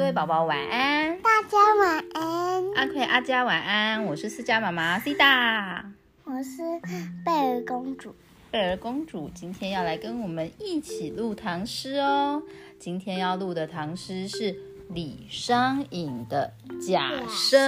各位宝宝晚安，大家晚安。阿奎阿佳晚安，我是思佳妈妈 C 大，我是贝尔公主。贝尔公主今天要来跟我们一起录唐诗哦。今天要录的唐诗是李商隐的《贾生》。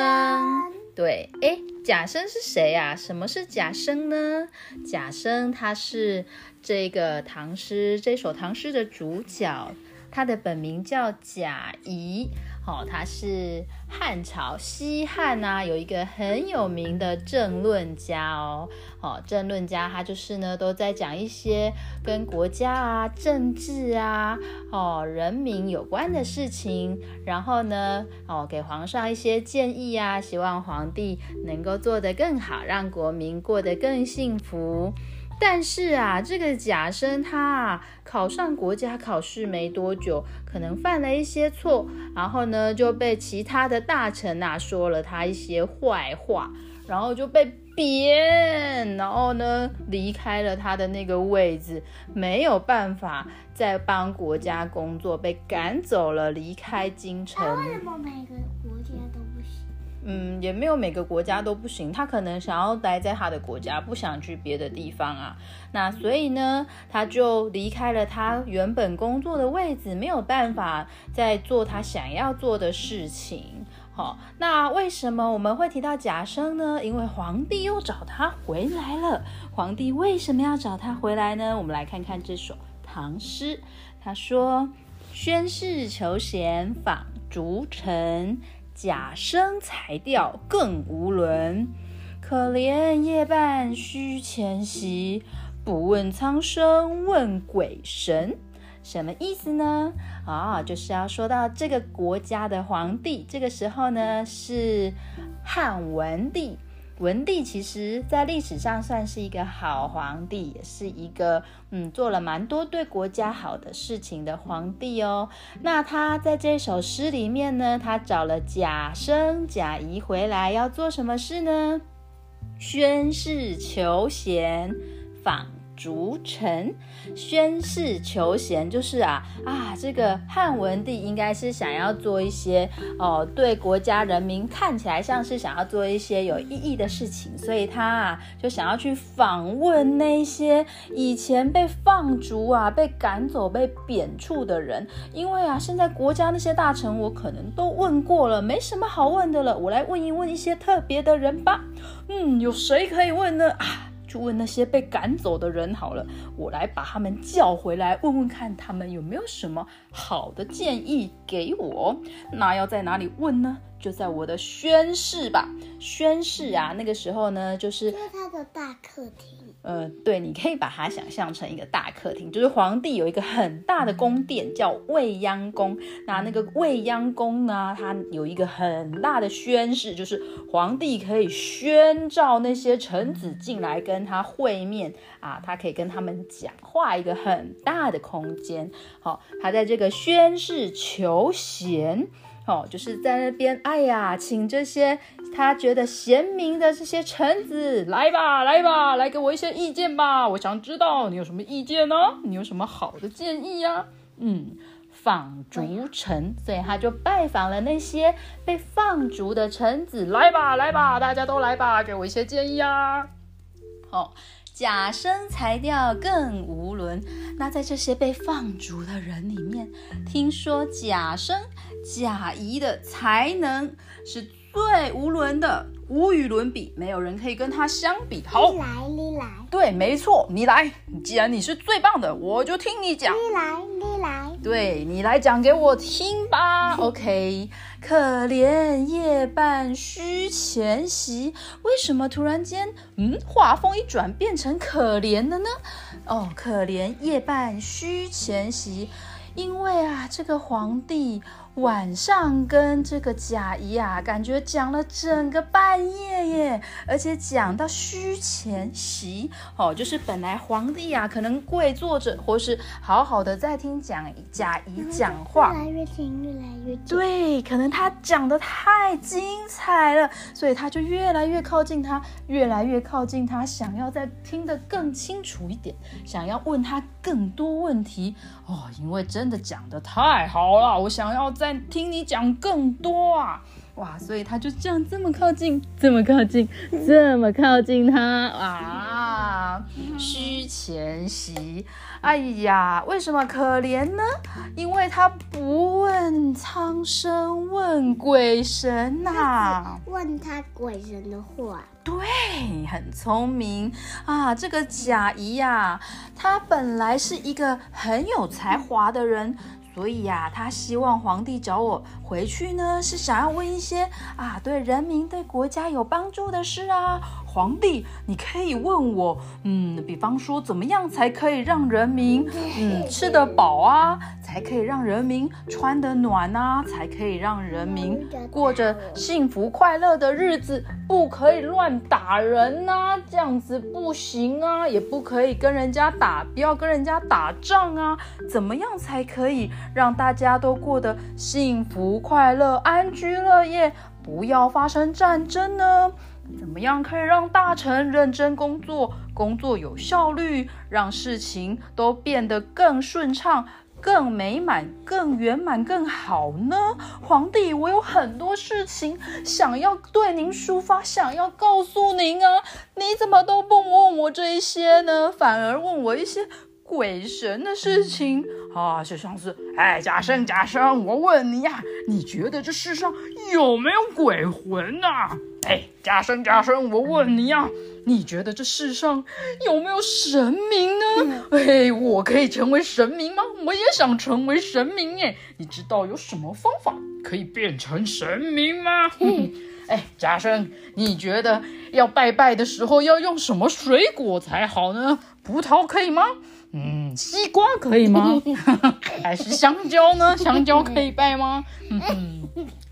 对，哎，贾生是谁呀？什么是贾生呢？贾生他是这个唐诗这首唐诗的主角，他的本名叫贾谊。好，他是汉朝西汉啊，有一个很有名的政论家哦。哦，政论家他就是呢，都在讲一些跟国家啊、政治啊、哦人民有关的事情，然后呢，哦给皇上一些建议啊，希望皇帝能够做得更好，让国民过得更幸福。但是啊，这个贾生他啊，考上国家考试没多久，可能犯了一些错，然后呢就被其他的大臣啊说了他一些坏话，然后就被贬，然后呢离开了他的那个位置，没有办法再帮国家工作，被赶走了，离开京城。为什么每个国家都？嗯，也没有每个国家都不行，他可能想要待在他的国家，不想去别的地方啊。那所以呢，他就离开了他原本工作的位置，没有办法再做他想要做的事情。好，那为什么我们会提到贾生呢？因为皇帝又找他回来了。皇帝为什么要找他回来呢？我们来看看这首唐诗。他说：“宣室求贤访逐臣。”假生才调更无伦，可怜夜半虚前席，不问苍生问鬼神。什么意思呢？啊，就是要说到这个国家的皇帝，这个时候呢是汉文帝。文帝其实在历史上算是一个好皇帝，也是一个嗯做了蛮多对国家好的事情的皇帝哦。那他在这首诗里面呢，他找了贾生、贾谊回来，要做什么事呢？宣誓求贤，访。逐臣宣誓求贤，就是啊啊，这个汉文帝应该是想要做一些哦，对国家人民看起来像是想要做一些有意义的事情，所以他啊就想要去访问那些以前被放逐啊、被赶走、被贬黜的人，因为啊，现在国家那些大臣我可能都问过了，没什么好问的了，我来问一问一些特别的人吧。嗯，有谁可以问呢？啊？去问那些被赶走的人好了，我来把他们叫回来，问问看他们有没有什么好的建议给我。那要在哪里问呢？就在我的宣誓吧。宣誓啊，那个时候呢，就是就是他的大客厅。呃，对，你可以把它想象成一个大客厅，就是皇帝有一个很大的宫殿叫未央宫。那那个未央宫呢，它有一个很大的宣誓，就是皇帝可以宣召那些臣子进来跟他会面啊，他可以跟他们讲话，一个很大的空间。好，他在这个宣誓求贤。哦，就是在那边，哎呀，请这些他觉得贤明的这些臣子来吧，来吧，来给我一些意见吧。我想知道你有什么意见呢？你有什么好的建议呀？嗯，放逐臣，所以他就拜访了那些被放逐的臣子，来吧，来吧，大家都来吧，给我一些建议啊。好。贾生才调更无伦。那在这些被放逐的人里面，听说假生、贾谊的才能是最无伦的，无与伦比，没有人可以跟他相比。好，你来，你来。对，没错，你来。既然你是最棒的，我就听你讲。你来，你来。对你来讲给我听吧。OK。可怜夜半虚前席，为什么突然间，嗯，画风一转变成可怜了呢？哦，可怜夜半虚前席。因为啊，这个皇帝晚上跟这个贾谊啊，感觉讲了整个半夜耶，而且讲到虚前席哦，就是本来皇帝啊，可能跪坐着，或是好好的在听讲贾谊讲话，越来越听，越来越对，可能他讲的太精彩了，所以他就越来越靠近他，越来越靠近他，想要再听得更清楚一点，想要问他更多问题。哦，因为真。真的讲的太好了，我想要再听你讲更多啊！哇，所以他就这样这么靠近，这么靠近，这么靠近他啊！虚前席，哎呀，为什么可怜呢？因为他不问苍生，问鬼神呐、问他鬼神的话，对，很聪明啊！这个贾谊呀、他本来是一个很有才华的人，所以呀、他希望皇帝找我回去呢，是想要问一些啊对人民、对国家有帮助的事啊。皇帝，你可以问我，嗯，比方说怎么样才可以让人民嗯吃得饱啊，才可以让人民穿得暖啊，才可以让人民过着幸福快乐的日子，不可以乱打人呐、这样子不行啊，也不可以跟人家打，不要跟人家打仗啊，怎么样才可以让大家都过得幸福快乐、安居乐业，不要发生战争呢？怎么样可以让大臣认真工作，工作有效率，让事情都变得更顺畅、更美满、更圆满、更好呢？皇帝，我有很多事情想要对您抒发，想要告诉您啊，你怎么都不问我这一些呢？反而问我一些鬼神的事情啊，就像是，哎，贾生，贾生，我问你呀、你觉得这世上有没有鬼魂呐、哎，贾生，贾生，我问你呀、你觉得这世上有没有神明呢？哎，我可以成为神明吗？我也想成为神明哎，你知道有什么方法可以变成神明吗？哎，贾生，你觉得要拜拜的时候要用什么水果才好呢？葡萄可以吗？嗯，西瓜可以吗？还是香蕉呢？香蕉可以拜吗？嗯哼。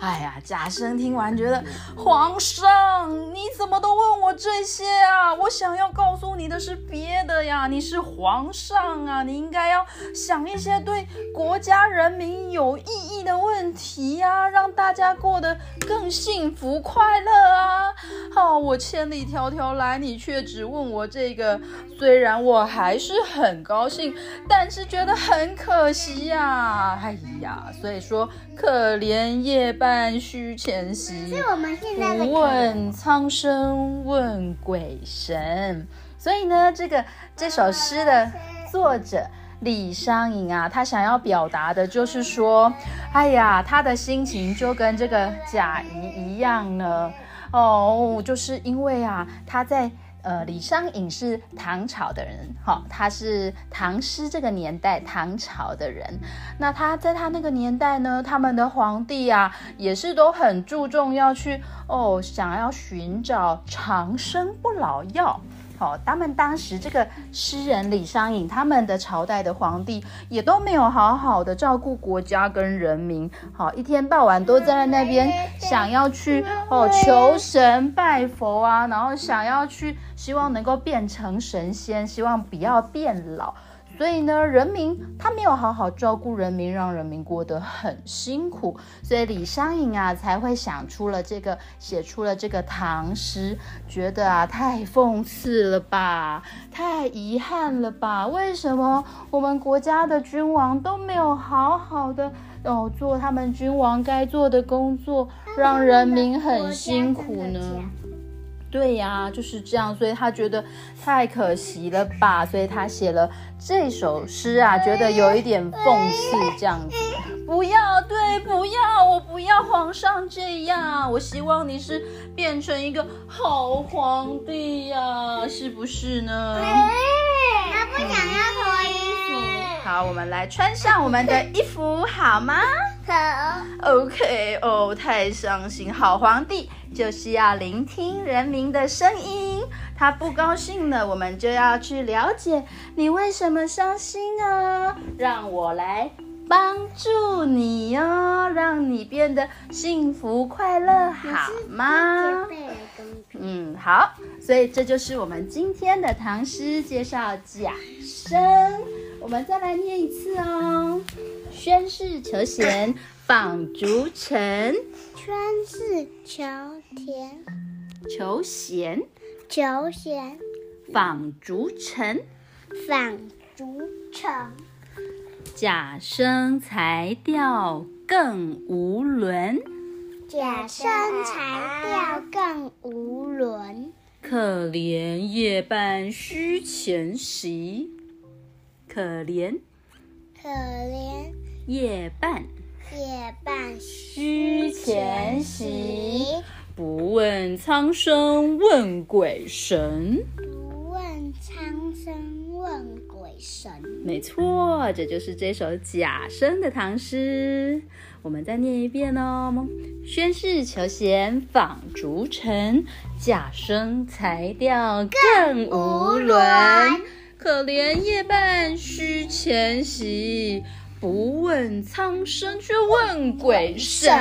哎呀，贾生听完觉得，皇上你怎么都问我这些啊？我想要告诉你的是别的呀。你是皇上啊，你应该要想一些对国家人民有意义的问题呀、让大家过得更幸福快乐啊。好、我千里迢迢来，你却只问我这个，虽然我还是很高兴，但是觉得很可惜呀、哎呀，所以说可怜夜半虚前席。是我们现在问苍生，问鬼神。所以呢，这个这首诗的作者李商隐啊，他想要表达的就是说，哎呀，他的心情就跟这个贾谊一样呢。哦，就是因为啊，他在。呃，李商隐是唐朝的人，好、他是唐诗这个年代唐朝的人。那他在他那个年代呢，他们的皇帝啊，也是都很注重要去哦，想要寻找长生不老药。好、他们当时这个诗人李商隐，他们的朝代的皇帝也都没有好好的照顾国家跟人民，好、一天到晚都在那边想要去哦求神拜佛啊，然后想要去希望能够变成神仙，希望不要变老。所以呢，人民他没有好好照顾人民，让人民过得很辛苦，所以李商隐啊才会想出了这个，写出了这个唐诗，觉得啊太讽刺了吧，太遗憾了吧？为什么我们国家的君王都没有好好的哦做他们君王该做的工作，让人民很辛苦呢？对呀，就是这样，所以他觉得太可惜了吧，所以他写了这首诗啊，觉得有一点讽刺这样子。不要，对，不要，我不要皇上这样，我希望你是变成一个好皇帝呀、是不是呢？他不想要脱衣服。好，我们来穿上我们的衣服好吗？好，OK，哦，太伤心。好皇帝就是要聆听人民的声音，他不高兴了，我们就要去了解你为什么伤心啊，让我来帮助你哦，让你变得幸福快乐，好吗？嗯，好，所以这就是我们今天的唐诗介绍贾生。我们再来念一次哦。宣室求贤，访逐臣。川是求田，求贤，求贤，访逐臣。访逐臣。假声才调更无伦。假声才调更无伦。可怜夜半虚前席。可怜可怜夜半夜半虚前席。不问苍生问鬼神。不问苍生问鬼神。没错，这就是这首假声的唐诗。我们再念一遍哦。宣室求贤访逐臣，假声才调更无伦。可怜夜半虚前席。不问苍生，却问鬼神。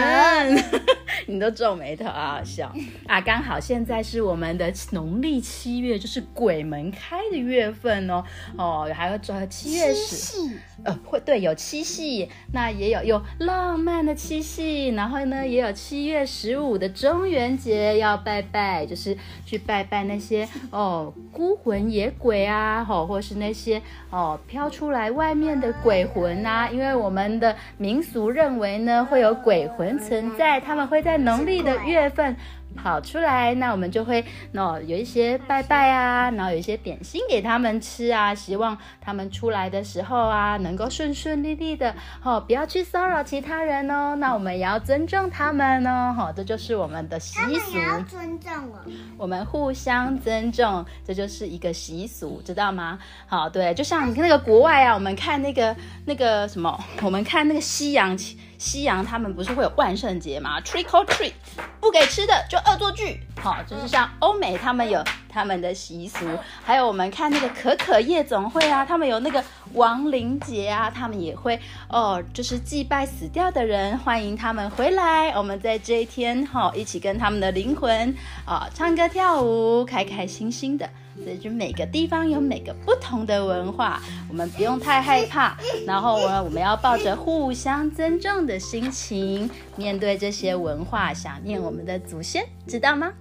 你都皱眉头，好好笑啊！刚好现在是我们的农历七月，就是鬼门开的月份哦。哦，还有这七月十，呃，会对，有七夕，那也有有浪漫的七夕，然后呢，也有七月十五的中元节要拜拜，就是去拜拜那些哦孤魂野鬼啊，吼，或是那些哦飘出来外面的鬼魂啊。因为我们的民俗认为呢，会有鬼魂存在，他们会在农历的月份跑出来，那我们就会喏有一些拜拜啊，然后有一些点心给他们吃啊，希望他们出来的时候啊，能够顺顺利利的哦，不要去骚扰其他人哦。那我们也要尊重他们哦，哈，这就是我们的习俗。要尊重哦。我们互相尊重，这就是一个习俗，知道吗？好，对，就像那个国外啊，我们看那个那个什么，我们看那个西洋。西洋他们不是会有万圣节吗？Trick or treat，不给吃的就恶作剧。好，就是像欧美他们有他们的习俗，还有我们看那个可可夜总会啊，他们有那个亡灵节啊，他们也会哦，就是祭拜死掉的人，欢迎他们回来。我们在这一天哈，一起跟他们的灵魂啊唱歌跳舞，开开心心的。所以就每个地方有每个不同的文化，我们不用太害怕。然后呢，我们要抱着互相尊重的心情，面对这些文化，想念我们的祖先，知道吗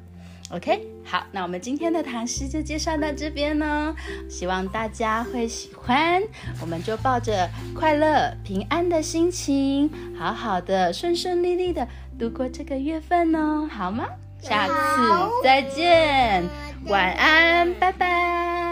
？OK，好，那我们今天的唐诗就介绍到这边呢，希望大家会喜欢。我们就抱着快乐、平安的心情，好好的、顺顺利利的度过这个月份呢，好吗？下次再见。晚安，拜拜。